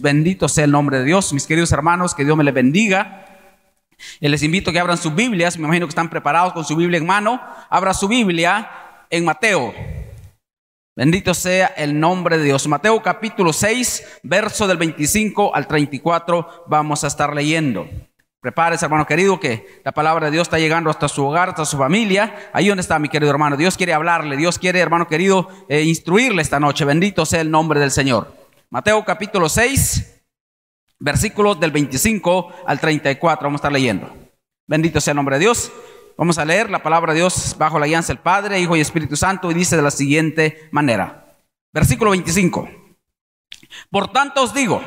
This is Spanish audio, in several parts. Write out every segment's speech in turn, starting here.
Bendito sea el nombre de Dios, mis queridos hermanos, que Dios me les bendiga. Y les invito a que abran sus Biblias, me imagino que están preparados con su Biblia en mano. Abra su Biblia en Mateo. Bendito sea el nombre de Dios. Mateo capítulo 6, verso del 25 al 34, vamos a estar leyendo. Prepárese, hermano querido, que la palabra de Dios está llegando hasta su hogar, hasta su familia. Ahí donde está mi querido hermano. Dios quiere hablarle, Dios quiere, hermano querido, eh, instruirle esta noche. Bendito sea el nombre del Señor. Mateo capítulo 6, versículos del 25 al 34. Vamos a estar leyendo. Bendito sea el nombre de Dios. Vamos a leer la palabra de Dios bajo la alianza del Padre, Hijo y Espíritu Santo y dice de la siguiente manera. Versículo 25. Por tanto os digo,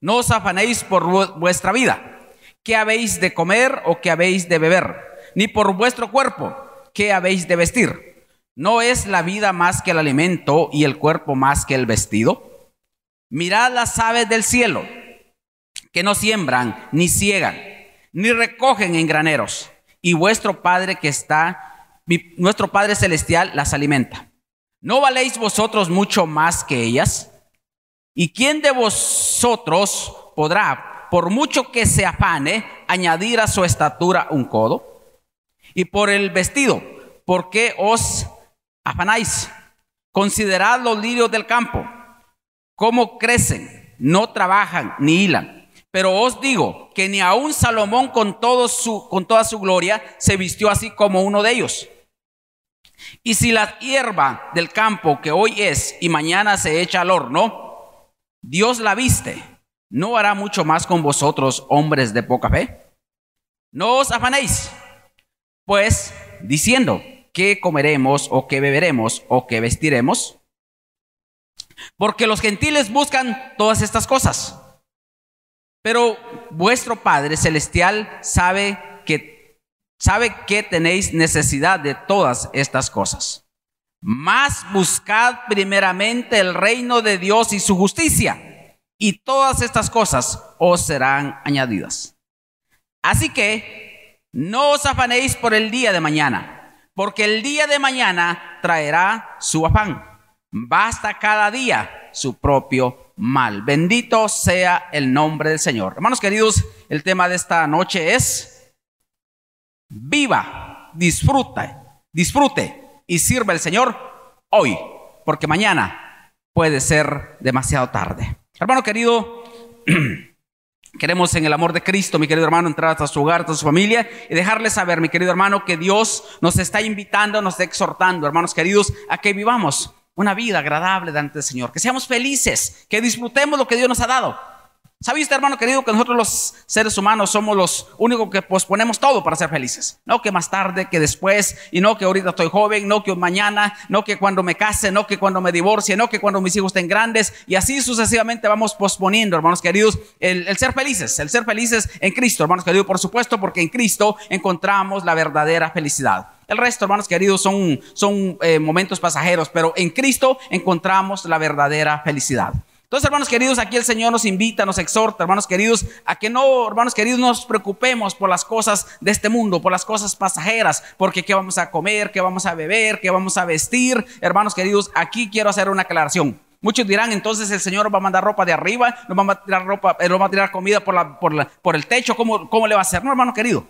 no os afanéis por vuestra vida ¿qué habéis de comer o qué habéis de beber? Ni por vuestro cuerpo, ¿qué habéis de vestir? ¿No es la vida más que el alimento y el cuerpo más que el vestido? Mirad las aves del cielo, que no siembran, ni ciegan, ni recogen en graneros, y vuestro Padre que está, nuestro Padre celestial las alimenta. ¿No valéis vosotros mucho más que ellas? ¿Y quién de vosotros podrá por mucho que se afane, añadir a su estatura un codo? Y por el vestido, ¿por qué os afanáis? Considerad los lirios del campo, cómo crecen, no trabajan ni hilan. Pero os digo que ni aun Salomón con, con toda su gloria se vistió así como uno de ellos. Y si la hierba del campo que hoy es y mañana se echa al horno, Dios la viste ¿no hará mucho más con vosotros, hombres de poca fe? No os afanéis, pues diciendo, ¿qué comeremos o qué beberemos o qué vestiremos? Porque los gentiles buscan todas estas cosas. Pero vuestro Padre celestial sabe que sabe que tenéis necesidad de todas estas cosas. Mas buscad primeramente el reino de Dios y su justicia y todas estas cosas os serán añadidas. Así que no os afanéis por el día de mañana, porque el día de mañana traerá su afán. Basta cada día su propio mal. Bendito sea el nombre del Señor. Hermanos queridos, el tema de esta noche es viva, disfruta, disfrute y sirva el Señor hoy, porque mañana puede ser demasiado tarde. Hermano querido, queremos en el amor de Cristo, mi querido hermano, entrar hasta su hogar, hasta su familia y dejarle saber, mi querido hermano, que Dios nos está invitando, nos está exhortando, hermanos queridos, a que vivamos una vida agradable delante del Señor, que seamos felices, que disfrutemos lo que Dios nos ha dado. ¿Sabiste, hermano querido, que nosotros los seres humanos somos los únicos que posponemos todo para ser felices? No que más tarde, que después, y no que ahorita estoy joven, no que mañana, no que cuando me case, no que cuando me divorcie, no que cuando mis hijos estén grandes, y así sucesivamente vamos posponiendo, hermanos queridos, el, ser felices, el ser felices en Cristo, hermanos queridos, por supuesto, porque en Cristo encontramos la verdadera felicidad. El resto, hermanos queridos, son, son eh, momentos pasajeros, pero en Cristo encontramos la verdadera felicidad. Entonces, hermanos queridos, aquí el Señor nos invita, nos exhorta, hermanos queridos, a que no, hermanos queridos, nos preocupemos por las cosas de este mundo, por las cosas pasajeras, porque qué vamos a comer, qué vamos a beber, qué vamos a vestir. Hermanos queridos, aquí quiero hacer una aclaración. Muchos dirán, entonces el Señor va a mandar ropa de arriba, nos va a tirar ropa, nos va a tirar comida por, por el techo, ¿cómo, ¿cómo le va a hacer? No, hermano querido.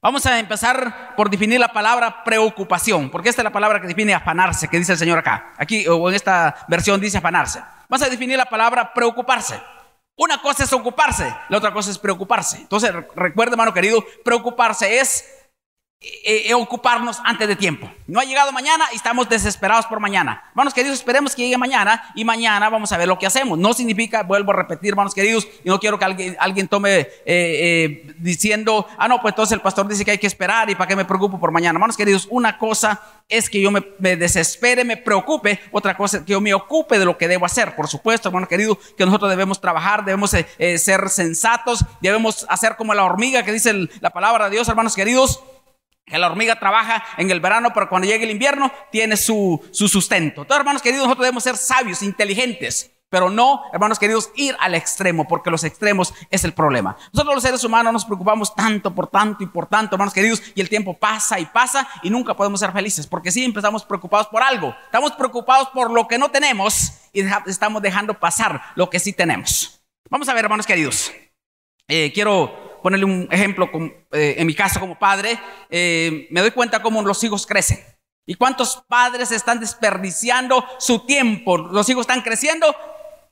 Vamos a empezar por definir la palabra preocupación, porque esta es la palabra que define afanarse, que dice el Señor acá. Aquí o en esta versión dice afanarse. Vamos a definir la palabra preocuparse. Una cosa es ocuparse, la otra cosa es preocuparse. Entonces, recuerde, hermano querido, preocuparse es eh, eh, ocuparnos antes de tiempo. No ha llegado mañana y estamos desesperados por mañana. Hermanos queridos, esperemos que llegue mañana y mañana vamos a ver lo que hacemos. No significa, vuelvo a repetir, hermanos queridos, y no quiero que alguien, alguien tome eh, diciendo, ah, no, pues entonces el pastor dice que hay que esperar y para qué me preocupo por mañana. Hermanos queridos, una cosa es que yo me, desespere, me preocupe, otra cosa es que yo me ocupe de lo que debo hacer. Por supuesto, hermano querido, que nosotros debemos trabajar, debemos ser sensatos, debemos hacer como la hormiga que dice la palabra de Dios, hermanos queridos que la hormiga trabaja en el verano, pero cuando llegue el invierno tiene su, su sustento. Todos hermanos queridos, nosotros debemos ser sabios, inteligentes. pero no, hermanos queridos, ir al extremo, porque los extremos es el problema. Nosotros los seres humanos nos preocupamos tanto por tanto y por tanto, hermanos queridos, y el tiempo pasa y pasa y nunca podemos ser felices, porque siempre estamos preocupados por algo. Estamos preocupados por lo que no tenemos y estamos dejando pasar lo que sí tenemos. Vamos a ver, hermanos queridos. Eh, quiero ponerle un ejemplo eh, en mi caso como padre. Eh, me doy cuenta cómo los hijos crecen. ¿Y cuántos padres están desperdiciando su tiempo? Los hijos están creciendo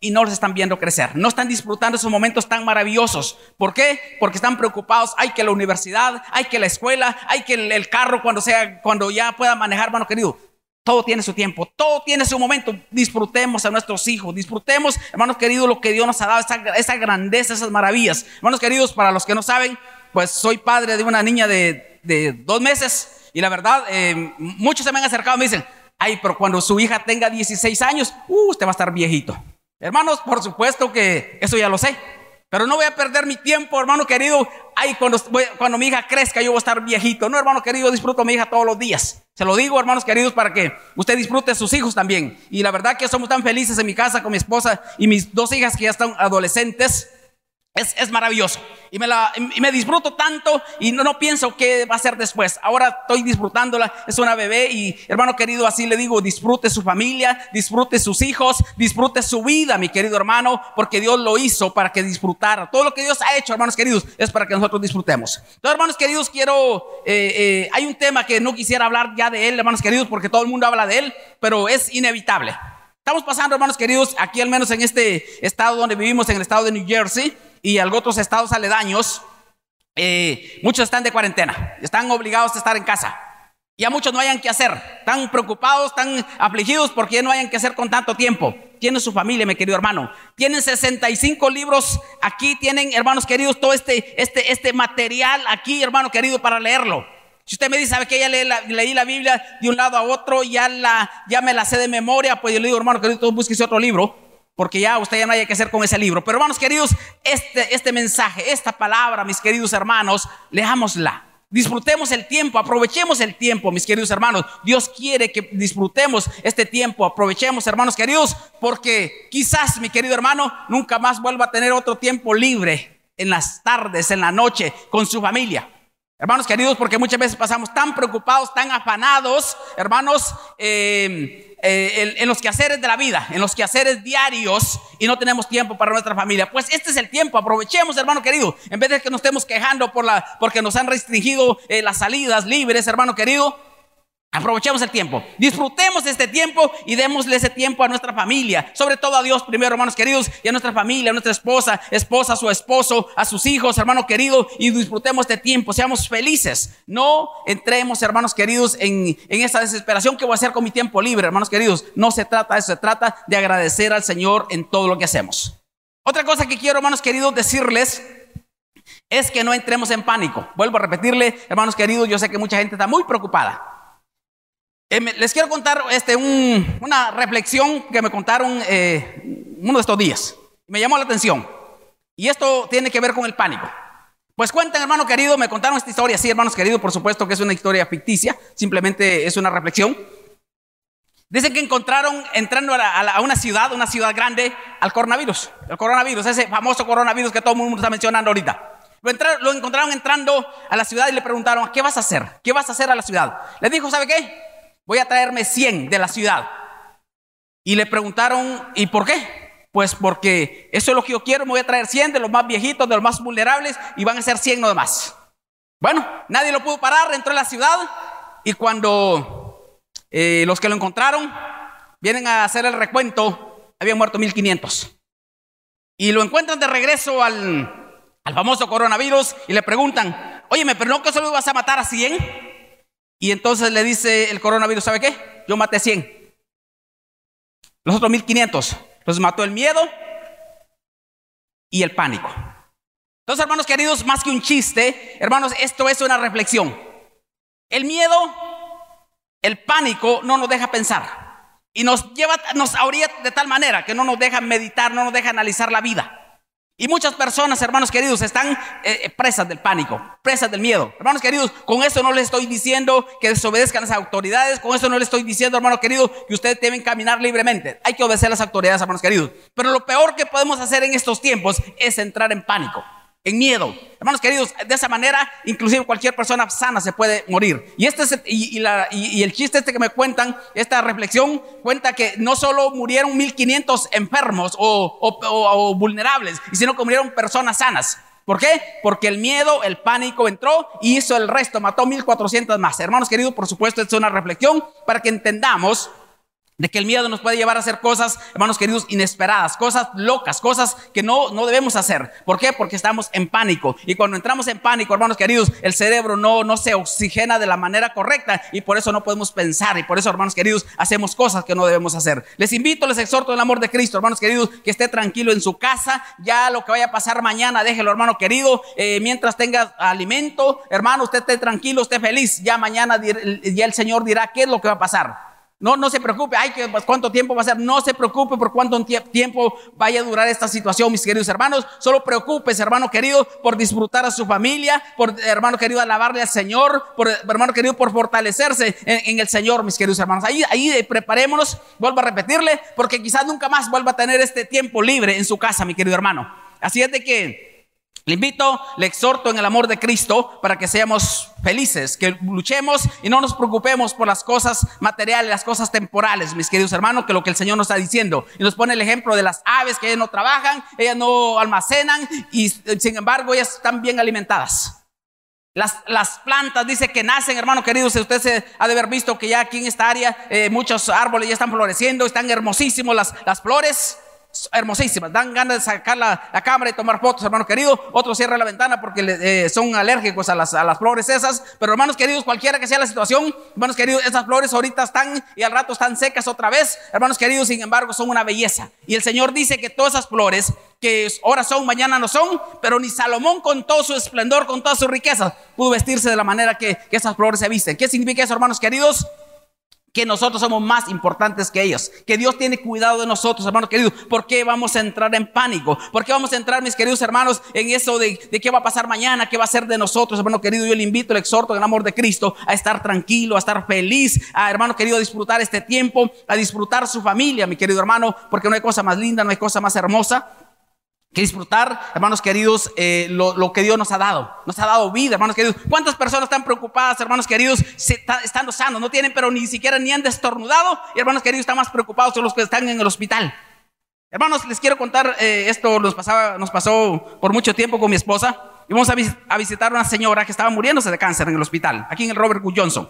y no los están viendo crecer. No están disfrutando esos momentos tan maravillosos. ¿Por qué? Porque están preocupados. Hay que la universidad, hay que la escuela, hay que el, carro cuando sea, cuando ya pueda manejar, hermano querido. Todo tiene su tiempo, todo tiene su momento. Disfrutemos a nuestros hijos, disfrutemos, hermanos queridos, lo que Dios nos ha dado, esa, grandeza, esas maravillas. Hermanos queridos, para los que no saben, pues soy padre de una niña de, dos meses y la verdad, eh, muchos se me han acercado y me dicen, ay, pero cuando su hija tenga 16 años, uh, usted va a estar viejito. Hermanos, por supuesto que eso ya lo sé. Pero no voy a perder mi tiempo, hermano querido. Ay, cuando, mi hija crezca, yo voy a estar viejito. No, hermano querido, disfruto a mi hija todos los días. Se lo digo, hermanos queridos, para que usted disfrute a sus hijos también. Y la verdad que somos tan felices en mi casa con mi esposa y mis dos hijas que ya están adolescentes. Es, maravilloso. Y me, la, y me disfruto tanto y no, no, pienso qué va a ser después. Ahora estoy disfrutándola. Es una bebé y hermano querido, así le digo, disfrute su familia, disfrute sus hijos, disfrute su vida, mi querido hermano, porque Dios lo hizo para que disfrutara. Todo lo que Dios ha hecho, hermanos queridos, es para que nosotros disfrutemos. Entonces, hermanos queridos, quiero, eh, eh, hay un tema que no quisiera hablar ya de él, hermanos queridos, porque todo el mundo habla de él, pero es inevitable. Estamos pasando, hermanos queridos, aquí al menos en este estado donde vivimos, en el estado de New Jersey y algunos estados aledaños, eh, muchos están de cuarentena, están obligados a estar en casa. Y a muchos no hayan que hacer, están preocupados, están afligidos porque no hayan que hacer con tanto tiempo. Tienen su familia, mi querido hermano. Tienen 65 libros aquí, tienen, hermanos queridos, todo este, este, este material aquí, hermano querido, para leerlo. Si usted me dice, ¿sabe que ya leí la, Biblia de un lado a otro, ya, la, ya me la sé de memoria? Pues yo le digo, hermano querido, búsquese otro libro porque ya usted ya no hay que hacer con ese libro. Pero hermanos queridos, este, este mensaje, esta palabra, mis queridos hermanos, leámosla. Disfrutemos el tiempo, aprovechemos el tiempo, mis queridos hermanos. Dios quiere que disfrutemos este tiempo, aprovechemos, hermanos queridos, porque quizás, mi querido hermano, nunca más vuelva a tener otro tiempo libre en las tardes, en la noche, con su familia. Hermanos queridos, porque muchas veces pasamos tan preocupados, tan afanados, hermanos, eh, eh, en, los quehaceres de la vida, en los quehaceres diarios y no tenemos tiempo para nuestra familia. Pues este es el tiempo, aprovechemos, hermano querido, en vez de que nos estemos quejando por la, porque nos han restringido eh, las salidas libres, hermano querido. Aprovechemos el tiempo, disfrutemos este tiempo y démosle ese tiempo a nuestra familia, sobre todo a Dios primero, hermanos queridos, y a nuestra familia, a nuestra esposa, esposa, a su esposo, a sus hijos, hermano querido, y disfrutemos este tiempo, seamos felices. No entremos, hermanos queridos, en, en esa desesperación que voy a hacer con mi tiempo libre, hermanos queridos. No se trata de eso, se trata de agradecer al Señor en todo lo que hacemos. Otra cosa que quiero, hermanos queridos, decirles es que no entremos en pánico. Vuelvo a repetirle, hermanos queridos, yo sé que mucha gente está muy preocupada. Eh, les quiero contar este, una reflexión que me contaron eh, uno de estos días. Me llamó la atención. Y esto tiene que ver con el pánico. Pues cuenten, hermano querido, me contaron esta historia. Sí, hermanos queridos, por supuesto que es una historia ficticia. Simplemente es una reflexión. Dicen que encontraron entrando a, una ciudad, una ciudad grande, al coronavirus. El coronavirus, ese famoso coronavirus que todo el mundo está mencionando ahorita. Lo, lo encontraron entrando a la ciudad y le preguntaron, ¿qué vas a hacer? ¿Qué vas a hacer a la ciudad? Le dijo, ¿sabe qué? Voy a traerme 100 de la ciudad. Y le preguntaron, ¿y por qué? Pues porque eso es lo que yo quiero, me voy a traer 100 de los más viejitos, de los más vulnerables, y van a ser 100 no más. Bueno, nadie lo pudo parar, entró en la ciudad, y cuando eh, los que lo encontraron vienen a hacer el recuento, habían muerto 1500. Y lo encuentran de regreso al, al famoso coronavirus y le preguntan, óyeme, pero no que solo vas a matar a 100. Y entonces le dice el coronavirus, ¿sabe qué? Yo maté 100. Los otros 1500 los mató el miedo y el pánico. Entonces, hermanos queridos, más que un chiste, hermanos, esto es una reflexión. El miedo, el pánico no nos deja pensar y nos lleva, nos orilla de tal manera que no nos deja meditar, no nos deja analizar la vida. Y muchas personas, hermanos queridos, están eh, presas del pánico, presas del miedo. Hermanos queridos, con eso no les estoy diciendo que desobedezcan las autoridades, con eso no les estoy diciendo, hermanos queridos, que ustedes deben caminar libremente. Hay que obedecer a las autoridades, hermanos queridos. Pero lo peor que podemos hacer en estos tiempos es entrar en pánico en miedo. Hermanos queridos, de esa manera, inclusive cualquier persona sana se puede morir. Y, este y, el chiste este que me cuentan, esta reflexión, cuenta que no solo murieron 1500 enfermos o, o vulnerables, sino que murieron personas sanas. ¿Por qué? Porque el miedo, el pánico entró y hizo el resto, mató 1400 más. Hermanos queridos, por supuesto, esto es una reflexión para que entendamos de que el miedo nos puede llevar a hacer cosas, hermanos queridos, inesperadas, cosas locas, cosas que no, no debemos hacer. ¿Por qué? Porque estamos en pánico. Y cuando entramos en pánico, hermanos queridos, el cerebro no, no se oxigena de la manera correcta y por eso no podemos pensar. Y por eso, hermanos queridos, hacemos cosas que no debemos hacer. Les invito, les exhorto en el amor de Cristo, hermanos queridos, que esté tranquilo en su casa. Ya lo que vaya a pasar mañana, déjelo, hermano querido. Eh, mientras tenga alimento, hermano, usted esté tranquilo, esté feliz. Ya mañana ya el Señor dirá qué es lo que va a pasar. No, no se preocupe, ay, ¿cuánto tiempo va a ser? No se preocupe por cuánto tiempo vaya a durar esta situación, mis queridos hermanos. Solo preocúpese, hermano querido, por disfrutar a su familia, por hermano querido, alabarle al Señor, por hermano querido, por fortalecerse en, el Señor, mis queridos hermanos. Ahí, ahí preparémonos, vuelvo a repetirle, porque quizás nunca más vuelva a tener este tiempo libre en su casa, mi querido hermano. Así es de que le invito, le exhorto en el amor de Cristo para que seamos felices, que luchemos y no nos preocupemos por las cosas materiales, las cosas temporales, mis queridos hermanos, que lo que el Señor nos está diciendo. Y nos pone el ejemplo de las aves que ellas no trabajan, ellas no almacenan y sin embargo ellas están bien alimentadas. Las, plantas dice que nacen, hermano querido, si usted se ha de haber visto que ya aquí en esta área eh, muchos árboles ya están floreciendo, están hermosísimos las flores hermosísimas, dan ganas de sacar la, cámara y tomar fotos, hermanos queridos. Otros cierran la ventana porque eh, son alérgicos a las, a las flores esas. Pero hermanos queridos, cualquiera que sea la situación, hermanos queridos, esas flores ahorita están y al rato están secas otra vez. Hermanos queridos, sin embargo, son una belleza. Y el Señor dice que todas esas flores que ahora son, mañana no son, pero ni Salomón con todo su esplendor, con toda su riqueza, pudo vestirse de la manera que, que esas flores se visten. ¿Qué significa eso, hermanos queridos? Que nosotros somos más importantes que ellos, que Dios tiene cuidado de nosotros, hermanos queridos. ¿Por qué vamos a entrar en pánico? ¿Por qué vamos a entrar, mis queridos hermanos, en eso de, qué va a pasar mañana, qué va a ser de nosotros, hermano querido? Yo le invito, le exhorto en el amor de Cristo a estar tranquilo, a estar feliz, a hermano querido, a disfrutar este tiempo, a disfrutar su familia, mi querido hermano, porque no hay cosa más linda, no hay cosa más hermosa que disfrutar, hermanos queridos, eh, lo, que Dios nos ha dado. Nos ha dado vida, hermanos queridos. ¿Cuántas personas están preocupadas, hermanos queridos, estando sanos? No tienen, pero ni siquiera ni han destornudado. Y hermanos queridos, están más preocupados que los que están en el hospital. Hermanos, les quiero contar, eh, esto nos, pasaba, nos pasó por mucho tiempo con mi esposa. Y vamos a, visitar a una señora que estaba muriéndose de cáncer en el hospital, aquí en el Robert Wood Johnson.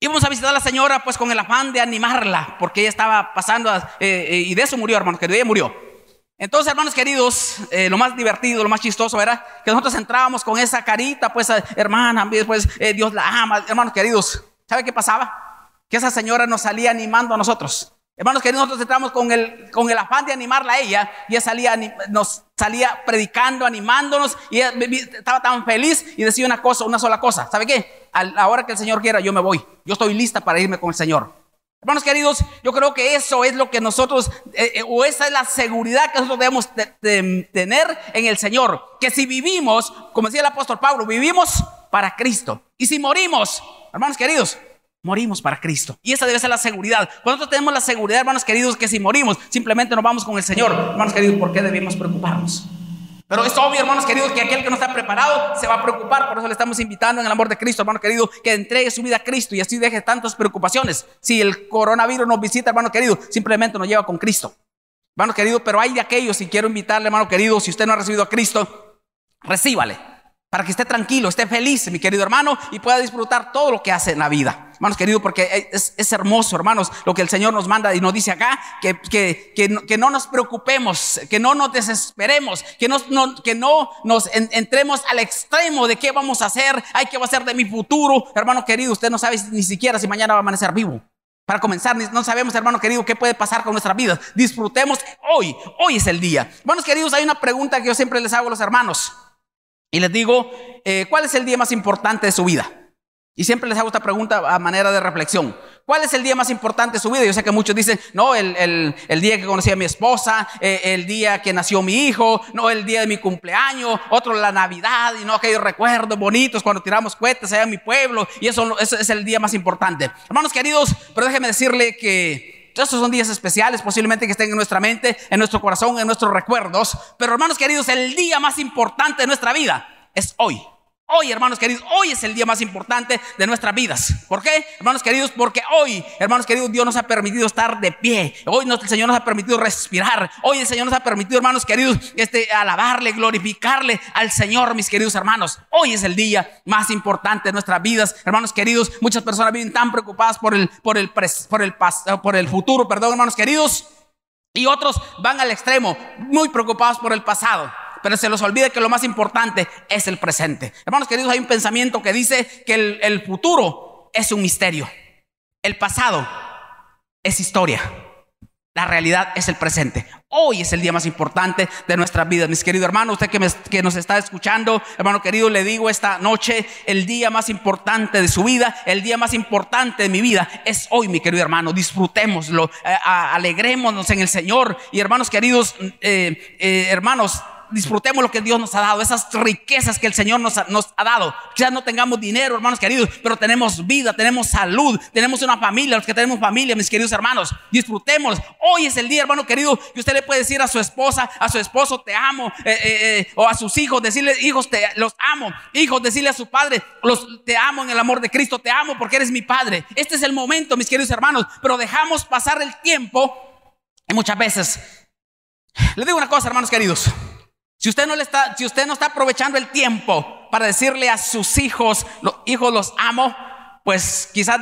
Íbamos a visitar a la señora pues con el afán de animarla, porque ella estaba pasando, eh, y de eso murió, hermanos queridos, ella murió. Entonces, hermanos queridos, eh, lo más divertido, lo más chistoso era que nosotros entrábamos con esa carita, pues, hermana, pues, eh, Dios la ama, hermanos queridos. ¿Sabe qué pasaba? Que esa señora nos salía animando a nosotros. Hermanos queridos, nosotros entramos con el, con el afán de animarla a ella y ella salía, nos salía predicando, animándonos y estaba tan feliz y decía una cosa, una sola cosa. ¿Sabe qué? A la hora que el Señor quiera, yo me voy. Yo estoy lista para irme con el Señor. Hermanos queridos, yo creo que eso es lo que nosotros, eh, eh, o esa es la seguridad que nosotros debemos tener en el Señor. Que si vivimos, como decía el apóstol Pablo, vivimos para Cristo. Y si morimos, hermanos queridos, morimos para Cristo. Y esa debe ser la seguridad. Cuando nosotros tenemos la seguridad, hermanos queridos, que si morimos, simplemente nos vamos con el Señor. Hermanos queridos, ¿por qué debemos preocuparnos? Pero es obvio, hermanos queridos, que aquel que no está preparado se va a preocupar. Por eso le estamos invitando en el amor de Cristo, hermano querido, que entregue su vida a Cristo y así deje tantas preocupaciones. Si el coronavirus nos visita, hermano querido, simplemente nos lleva con Cristo. Hermano querido, pero hay de aquellos, y quiero invitarle, hermano querido, si usted no ha recibido a Cristo, recíbale para que esté tranquilo, esté feliz, mi querido hermano, y pueda disfrutar todo lo que hace en la vida. Hermanos queridos, porque es, hermoso, hermanos, lo que el Señor nos manda y nos dice acá, que, que, que, no nos preocupemos, que no nos desesperemos, que no, que no nos entremos al extremo de qué vamos a hacer, ay, qué va a ser de mi futuro. Hermano querido, usted no sabe ni siquiera si mañana va a amanecer vivo. Para comenzar, no sabemos, hermano querido, qué puede pasar con nuestras vidas. Disfrutemos hoy, hoy es el día. Hermanos queridos, hay una pregunta que yo siempre les hago a los hermanos. Y les digo, eh, ¿cuál es el día más importante de su vida? Y siempre les hago esta pregunta a manera de reflexión. ¿Cuál es el día más importante de su vida? Yo sé que muchos dicen, no, el, el, día que conocí a mi esposa, eh, el día que nació mi hijo, no, el día de mi cumpleaños, otro la Navidad, y no aquellos recuerdos bonitos cuando tiramos cohetes allá en mi pueblo, y eso, eso es el día más importante. Hermanos queridos, pero déjeme decirle que estos son días especiales, posiblemente que estén en nuestra mente, en nuestro corazón, en nuestros recuerdos, pero hermanos queridos, el día más importante de nuestra vida es hoy. Hoy, hermanos queridos, hoy es el día más importante de nuestras vidas. ¿Por qué? Hermanos queridos, porque hoy, hermanos queridos, Dios nos ha permitido estar de pie. Hoy el Señor nos ha permitido respirar. Hoy el Señor nos ha permitido, hermanos queridos, este, alabarle, glorificarle al Señor, mis queridos hermanos. Hoy es el día más importante de nuestras vidas. Hermanos queridos, muchas personas viven tan preocupadas por el, por el, por el, por el futuro, perdón, hermanos queridos. Y otros van al extremo, muy preocupados por el pasado pero se los olvida que lo más importante es el presente. Hermanos queridos, hay un pensamiento que dice que el, futuro es un misterio. El pasado es historia. La realidad es el presente. Hoy es el día más importante de nuestras vidas. Mis queridos hermanos, usted que, nos está escuchando, hermano querido, le digo esta noche, el día más importante de su vida, el día más importante de mi vida es hoy, mi querido hermano. Disfrutémoslo, eh, alegrémonos en el Señor. Y hermanos queridos, eh, eh, hermanos, disfrutemos lo que Dios nos ha dado, esas riquezas que el Señor nos ha, dado. Quizás no tengamos dinero, hermanos queridos, pero tenemos vida, tenemos salud, tenemos una familia, los que tenemos familia, mis queridos hermanos, disfrutemos. Hoy es el día, hermano querido, que usted le puede decir a su esposa, a su esposo, te amo, eh, eh, eh, o a sus hijos, decirle, hijos, te, los amo. Hijos, decirle a su padre, los, te amo en el amor de Cristo, te amo porque eres mi padre. Este es el momento, mis queridos hermanos, pero dejamos pasar el tiempo y muchas veces, le digo una cosa, hermanos queridos, si usted no le está, si usted no está aprovechando el tiempo para decirle a sus hijos, los hijos los amo, pues quizás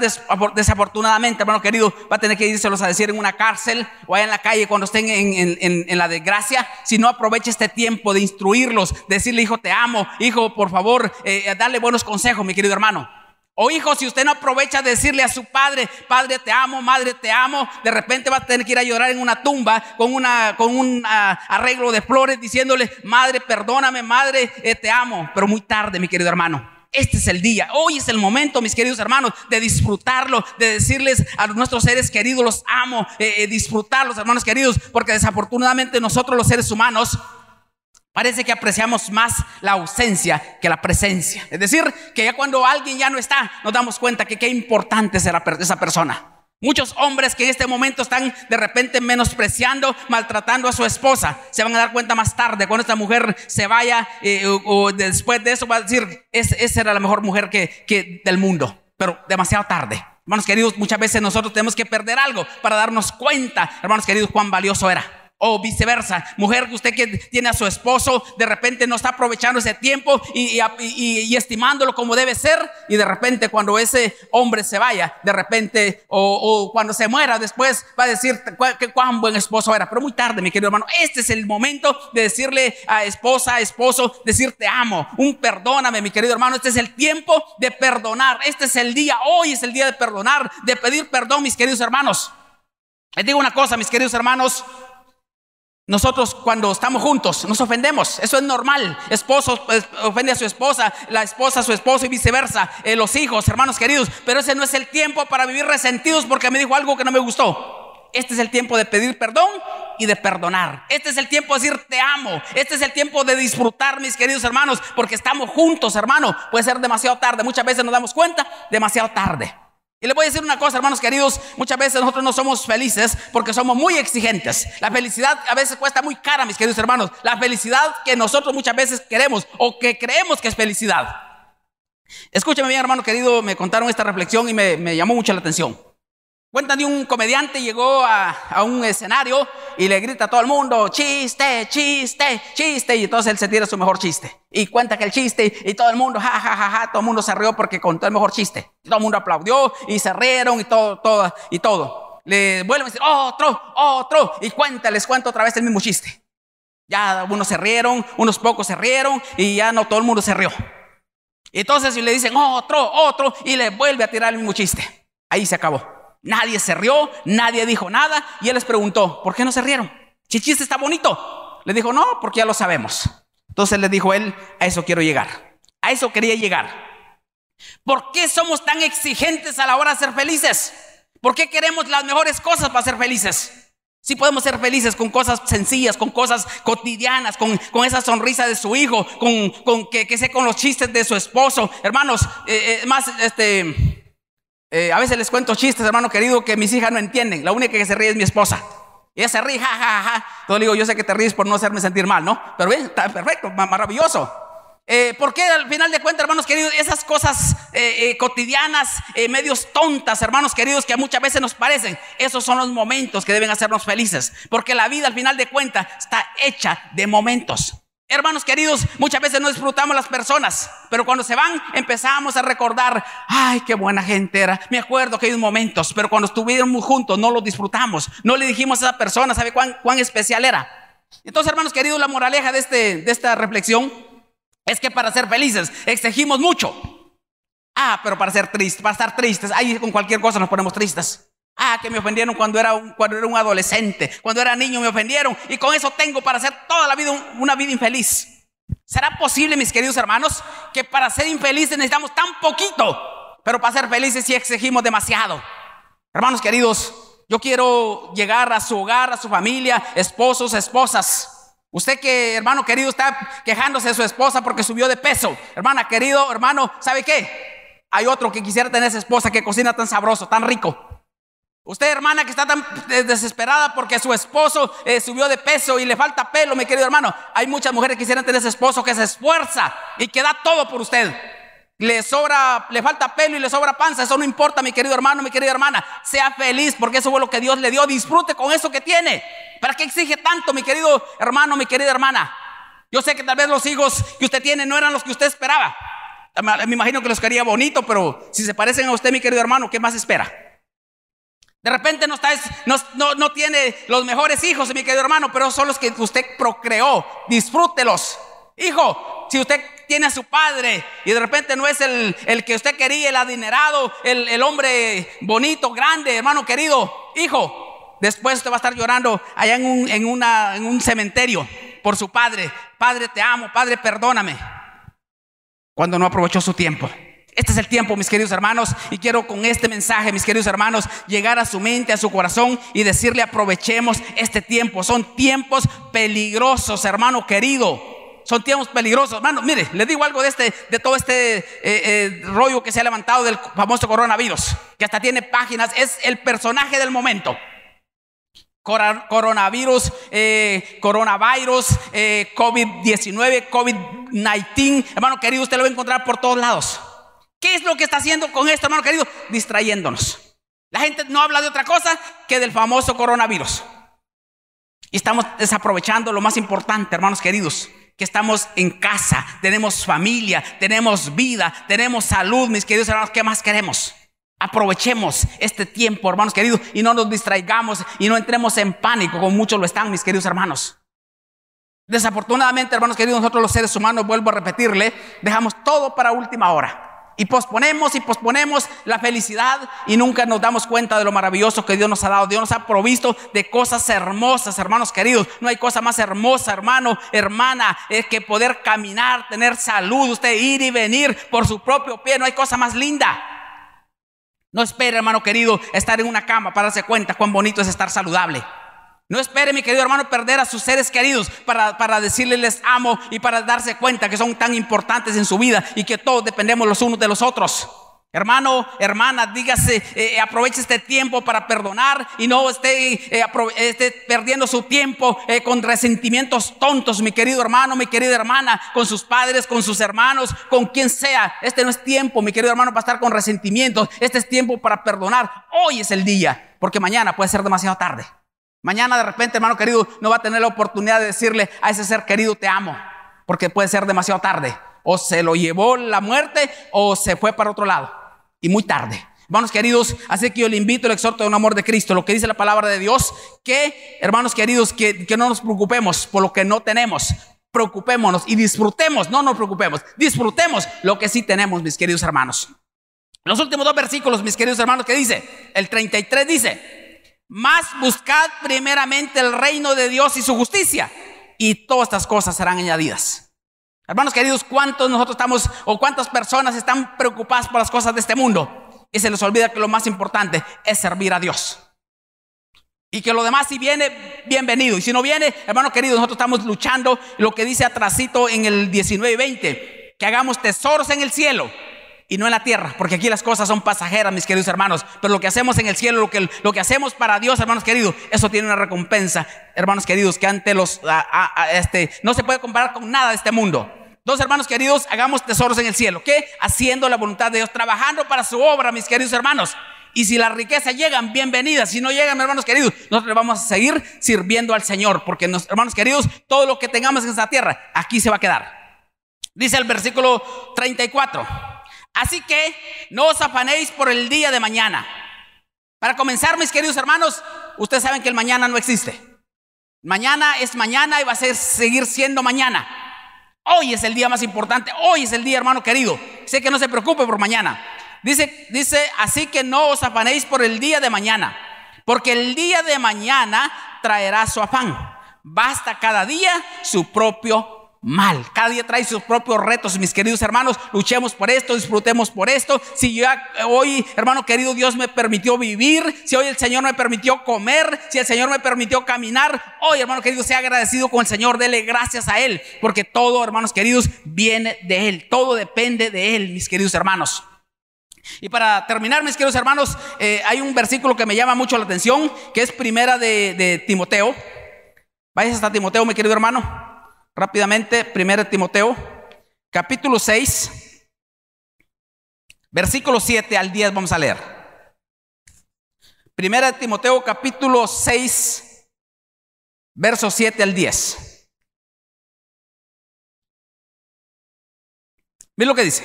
desafortunadamente, hermano querido, va a tener que irselos a decir en una cárcel o allá en la calle cuando estén en, la desgracia. Si no aprovecha este tiempo de instruirlos, decirle, hijo, te amo, hijo, por favor, eh, darle buenos consejos, mi querido hermano. O hijo, si usted no aprovecha de decirle a su padre, padre te amo, madre te amo, de repente va a tener que ir a llorar en una tumba con, una, un ah, arreglo de flores diciéndole, madre, perdóname, madre, eh, te amo. Pero muy tarde, mi querido hermano. Este es el día, hoy es el momento, mis queridos hermanos, de disfrutarlo, de decirles a nuestros seres queridos, los amo, eh, eh, disfrutarlos, hermanos queridos, porque desafortunadamente nosotros los seres humanos Parece que apreciamos más la ausencia que la presencia. Es decir, que ya cuando alguien ya no está, nos damos cuenta que qué importante es esa persona. Muchos hombres que en este momento están de repente menospreciando, maltratando a su esposa, se van a dar cuenta más tarde cuando esta mujer se vaya eh, o, después de eso va a decir, esa era la mejor mujer que, que del mundo, pero demasiado tarde. Hermanos queridos, muchas veces nosotros tenemos que perder algo para darnos cuenta, hermanos queridos, cuán valioso era. O viceversa, mujer que usted que tiene a su esposo, de repente no está aprovechando ese tiempo y, estimándolo como debe ser. Y de repente cuando ese hombre se vaya, de repente, o, cuando se muera después, va a decir que cuán buen esposo era. Pero muy tarde, mi querido hermano, este es el momento de decirle a esposa, a esposo, decir te amo, un perdóname, mi querido hermano. Este es el tiempo de perdonar. Este es el día, hoy es el día de perdonar, de pedir perdón, mis queridos hermanos. Les digo una cosa, mis queridos hermanos. Nosotros cuando estamos juntos nos ofendemos, eso es normal. Esposo ofende a su esposa, la esposa a su esposo y viceversa, eh, los hijos, hermanos queridos. Pero ese no es el tiempo para vivir resentidos porque me dijo algo que no me gustó. Este es el tiempo de pedir perdón y de perdonar. Este es el tiempo de decir te amo. Este es el tiempo de disfrutar, mis queridos hermanos, porque estamos juntos, hermano. Puede ser demasiado tarde. Muchas veces nos damos cuenta, demasiado tarde. Y le voy a decir una cosa, hermanos queridos, muchas veces nosotros no somos felices porque somos muy exigentes. La felicidad a veces cuesta muy cara, mis queridos hermanos. La felicidad que nosotros muchas veces queremos o que creemos que es felicidad. Escúchame bien, hermano querido, me contaron esta reflexión y me, me llamó mucho la atención. Cuentan de un comediante llegó a, un escenario y le grita a todo el mundo, chiste, chiste, chiste, y entonces él se tira su mejor chiste. Y cuenta que el chiste y todo el mundo, ja, ja, ja, ja, todo el mundo se rió porque contó el mejor chiste. Todo el mundo aplaudió y se rieron y todo, todo, y todo. Le vuelven a decir, otro, otro, y cuenta, les cuento otra vez el mismo chiste. Ya unos se rieron, unos pocos se rieron y ya no todo el mundo se rió. Y entonces le dicen, otro, otro, y le vuelve a tirar el mismo chiste. Ahí se acabó. Nadie se rió, nadie dijo nada y él les preguntó, ¿por qué no se rieron? Si el chiste está bonito. Le dijo, no, porque ya lo sabemos. Entonces le dijo él, a eso quiero llegar. A eso quería llegar. ¿Por qué somos tan exigentes a la hora de ser felices? ¿Por qué queremos las mejores cosas para ser felices? Si podemos ser felices con cosas sencillas, con cosas cotidianas, con, con esa sonrisa de su hijo, con, con que, que sé con los chistes de su esposo. Hermanos, eh, eh, más, este, eh, a veces les cuento chistes, hermano querido, que mis hijas no entienden. La única que se ríe es mi esposa. Y ella se ríe, ja, ja, ja. Entonces digo, yo sé que te ríes por no hacerme sentir mal, ¿no? Pero bien, está perfecto, maravilloso. Eh, porque al final de cuentas, hermanos queridos, esas cosas eh, eh, cotidianas, medios tontas, hermanos queridos, que muchas veces nos parecen, esos son los momentos que deben hacernos felices. Porque la vida al final de cuentas está hecha de momentos. Hermanos queridos, muchas veces no disfrutamos las personas, pero cuando se van empezamos a recordar, ay, qué buena gente era. Me acuerdo que hay momentos, pero cuando estuvimos juntos no los disfrutamos. No le dijimos a esa persona, ¿sabe cuán, cuán especial era? Entonces, hermanos queridos, la moraleja de, este, de esta reflexión es que para ser felices exigimos mucho. Ah, pero para ser tristes, para estar tristes, ahí con cualquier cosa nos ponemos tristes. Ah, que me ofendieron cuando era, un, cuando era un adolescente, cuando era niño me ofendieron y con eso tengo para hacer toda la vida una vida infeliz. ¿Será posible, mis queridos hermanos, que para ser infelices necesitamos tan poquito, pero para ser felices sí exigimos demasiado? Hermanos queridos, yo quiero llegar a su hogar, a su familia, esposos, esposas Usted que, hermano querido, está quejándose de su esposa porque subió de peso. Hermana querido, hermano, ¿sabe qué? Hay otro que quisiera tener esa esposa que cocina tan sabroso, tan rico. Usted, hermana, que está tan desesperada porque su esposo eh, subió de peso y le falta pelo, mi querido hermano. Hay muchas mujeres que quisieran tener ese esposo que se esfuerza y que da todo por usted. Le sobra, le falta pelo y le sobra panza. Eso no importa, mi querido hermano, mi querida hermana. Sea feliz porque eso fue lo que Dios le dio. Disfrute con eso que tiene. ¿Para qué exige tanto, mi querido hermano, mi querida hermana? Yo sé que tal vez los hijos que usted tiene no eran los que usted esperaba. Me imagino que los quería bonito, pero si se parecen a usted, mi querido hermano, ¿qué más espera? De repente no, está, no, no, tiene los mejores hijos, mi querido hermano, pero son los que usted procreó. Disfrútelos. Hijo, si usted tiene a su padre y de repente no es el, el que usted quería, el adinerado, el, el hombre bonito, grande, hermano querido, hijo, Después usted va a estar llorando allá en un, en, una, en un cementerio por su padre. Padre, te amo. Padre, perdóname. Cuando no aprovechó su tiempo. Este es el tiempo, mis queridos hermanos, y quiero con este mensaje, mis queridos hermanos, llegar a su mente, a su corazón y decirle aprovechemos este tiempo. Son tiempos peligrosos, hermano querido. Son tiempos peligrosos, hermano. Mire, le digo algo de este, de todo este eh, eh, rollo que se ha levantado del famoso coronavirus, que hasta tiene páginas. Es el personaje del momento. Coronavirus, eh, coronavirus, eh, COVID-19, COVID-19. Hermano querido, usted lo va a encontrar por todos lados. ¿Qué es lo que está haciendo con esto, hermano querido? Distrayéndonos. La gente no habla de otra cosa que del famoso coronavirus. Y estamos desaprovechando lo más importante, hermanos queridos, que estamos en casa, tenemos familia, tenemos vida, tenemos salud, mis queridos hermanos, ¿qué más queremos? Aprovechemos este tiempo, hermanos queridos, y no nos distraigamos y no entremos en pánico, como muchos lo están, mis queridos hermanos. Desafortunadamente, hermanos queridos, nosotros los seres humanos, vuelvo a repetirle, dejamos todo para última hora. Y posponemos y posponemos la felicidad y nunca nos damos cuenta de lo maravilloso que Dios nos ha dado. Dios nos ha provisto de cosas hermosas, hermanos queridos. No hay cosa más hermosa, hermano, hermana, es que poder caminar, tener salud, usted ir y venir por su propio pie. No hay cosa más linda. No espere, hermano querido, estar en una cama para darse cuenta cuán bonito es estar saludable. No espere, mi querido hermano, perder a sus seres queridos para, para decirles les amo y para darse cuenta que son tan importantes en su vida y que todos dependemos los unos de los otros. Hermano, hermana, dígase, eh, eh, aproveche este tiempo para perdonar y no esté, eh, esté perdiendo su tiempo con resentimientos tontos, mi querido hermano, mi querida hermana, con sus padres, con sus hermanos, con quien sea. Este no es tiempo, mi querido hermano, para estar con resentimientos. Este es tiempo para perdonar. Hoy es el día, porque mañana puede ser demasiado tarde. Mañana de repente, hermano querido, no va a tener la oportunidad de decirle a ese ser querido, te amo, porque puede ser demasiado tarde. O se lo llevó la muerte o se fue para otro lado y muy tarde. Hermanos queridos, así que yo le invito, el exhorto de un amor de Cristo, lo que dice la palabra de Dios, que, hermanos queridos, que, que no nos preocupemos por lo que no tenemos, preocupémonos y disfrutemos, no nos preocupemos, disfrutemos lo que sí tenemos, mis queridos hermanos. Los últimos dos versículos, mis queridos hermanos, que dice, el 33 dice, más buscad primeramente el reino de Dios y su justicia, y todas estas cosas serán añadidas. Hermanos queridos, ¿cuántos nosotros estamos o cuántas personas están preocupadas por las cosas de este mundo? Y se les olvida que lo más importante es servir a Dios. Y que lo demás si viene, bienvenido. Y si no viene, hermano querido, nosotros estamos luchando lo que dice atrasito en el 19 y 20, que hagamos tesoros en el cielo y no en la tierra, porque aquí las cosas son pasajeras, mis queridos hermanos. Pero lo que hacemos en el cielo, lo que, lo que hacemos para Dios, hermanos queridos, eso tiene una recompensa, hermanos queridos, que ante los, este, no se puede comparar con nada de este mundo. Dos hermanos queridos, hagamos tesoros en el cielo. ¿Qué? Haciendo la voluntad de Dios, trabajando para su obra, mis queridos hermanos. Y si las riquezas llegan, bienvenidas. Si no llegan, hermanos queridos, nosotros vamos a seguir sirviendo al Señor. Porque, hermanos queridos, todo lo que tengamos en esta tierra, aquí se va a quedar. Dice el versículo 34. Así que no os afanéis por el día de mañana. Para comenzar, mis queridos hermanos, ustedes saben que el mañana no existe. Mañana es mañana y va a ser, seguir siendo mañana. Hoy es el día más importante. Hoy es el día, hermano querido. Sé que no se preocupe por mañana. Dice, dice, así que no os afanéis por el día de mañana, porque el día de mañana traerá su afán. Basta cada día su propio mal. Cada día trae sus propios retos, mis queridos hermanos. Luchemos por esto, disfrutemos por esto. Si ya hoy, hermano querido, Dios me permitió vivir, si hoy el Señor me permitió comer, si el Señor me permitió caminar, hoy, hermano querido, sea agradecido con el Señor, dele gracias a Él, porque todo, hermanos queridos, viene de Él. Todo depende de Él, mis queridos hermanos. Y para terminar, mis queridos hermanos, eh, hay un versículo que me llama mucho la atención, que es primera de, de Timoteo. Vayas hasta Timoteo, mi querido hermano. Rápidamente, 1 Timoteo, capítulo 6, versículo 7 al 10 vamos a leer. 1 Timoteo, capítulo 6, verso 7 al 10. Miren lo que dice.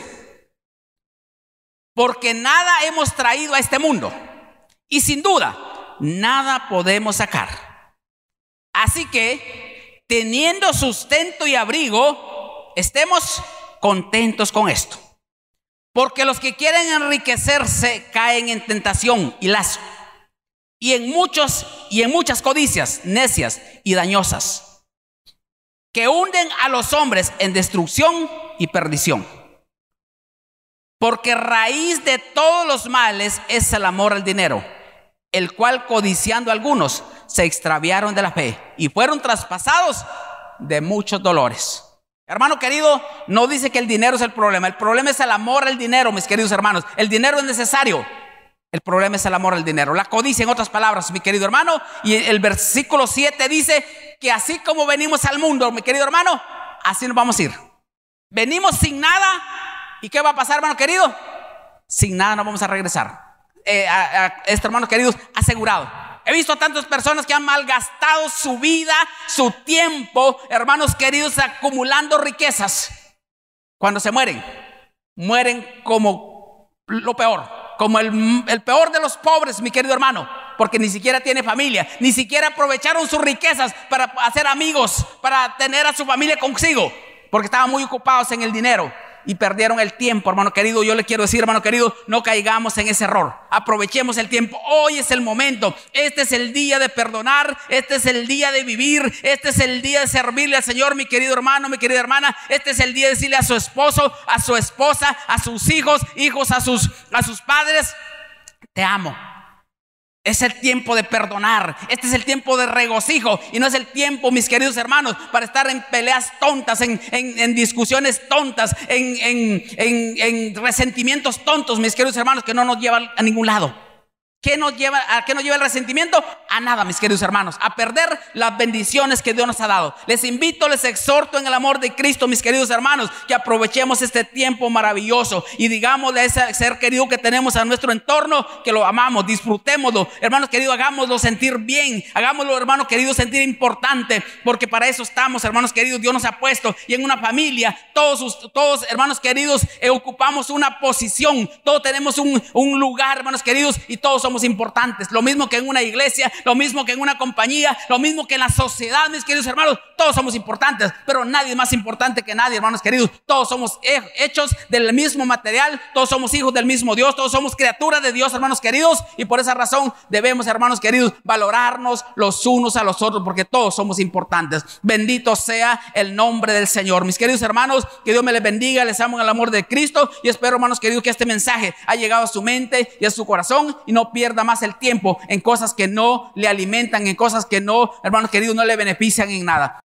Porque nada hemos traído a este mundo y sin duda nada podemos sacar. Así que teniendo sustento y abrigo, estemos contentos con esto. Porque los que quieren enriquecerse caen en tentación y lazo. Y en muchos y en muchas codicias necias y dañosas que hunden a los hombres en destrucción y perdición. Porque raíz de todos los males es el amor al dinero el cual codiciando algunos se extraviaron de la fe y fueron traspasados de muchos dolores. Hermano querido, no dice que el dinero es el problema. El problema es el amor al dinero, mis queridos hermanos. El dinero es necesario. El problema es el amor al dinero. La codicia, en otras palabras, mi querido hermano. Y el versículo 7 dice que así como venimos al mundo, mi querido hermano, así nos vamos a ir. Venimos sin nada. ¿Y qué va a pasar, hermano querido? Sin nada nos vamos a regresar eh, este hermano queridos, asegurado. He visto a tantas personas que han malgastado su vida, su tiempo, hermanos queridos, acumulando riquezas. Cuando se mueren, mueren como lo peor, como el, el peor de los pobres, mi querido hermano, porque ni siquiera tiene familia, ni siquiera aprovecharon sus riquezas para hacer amigos, para tener a su familia consigo, porque estaban muy ocupados en el dinero y perdieron el tiempo, hermano querido. Yo le quiero decir, hermano querido, no caigamos en ese error. Aprovechemos el tiempo. Hoy es el momento. Este es el día de perdonar. Este es el día de vivir. Este es el día de servirle al Señor, mi querido hermano, mi querida hermana. Este es el día de decirle a su esposo, a su esposa, a sus hijos, hijos a sus, a sus padres, te amo. Es el tiempo de perdonar. Este es el tiempo de regocijo. Y no es el tiempo, mis queridos hermanos, para estar en peleas tontas, en, discusiones tontas, en, en resentimientos tontos, mis queridos hermanos, que no nos llevan a ningún lado. ¿Qué nos lleva, ¿A qué nos lleva el resentimiento? A nada, mis queridos hermanos, a perder las bendiciones que Dios nos ha dado. Les invito, les exhorto en el amor de Cristo, mis queridos hermanos, que aprovechemos este tiempo maravilloso y digámosle a ese ser querido que tenemos a nuestro entorno que lo amamos, disfrutémoslo. Hermanos queridos, hagámoslo sentir bien, hagámoslo, hermanos queridos, sentir importante, porque para eso estamos, hermanos queridos. Dios nos ha puesto y en una familia, todos, todos hermanos queridos, eh, ocupamos una posición, todos tenemos un, un lugar, hermanos queridos, y todos somos importantes. Lo mismo que en una iglesia, lo mismo que en una compañía, lo mismo que en la sociedad, mis queridos hermanos. Todos somos importantes, pero nadie es más importante que nadie, hermanos queridos. Todos somos hechos del mismo material, todos somos hijos del mismo Dios, todos somos criaturas de Dios, hermanos queridos. Y por esa razón debemos, hermanos queridos, valorarnos los unos a los otros, porque todos somos importantes. Bendito sea el nombre del Señor. Mis queridos hermanos, que Dios me les bendiga, les amo en el amor de Cristo y espero, hermanos queridos, que este mensaje haya llegado a su mente y a su corazón y no pierda más el tiempo en cosas que no le alimentan, en cosas que no, hermanos queridos, no le benefician en nada.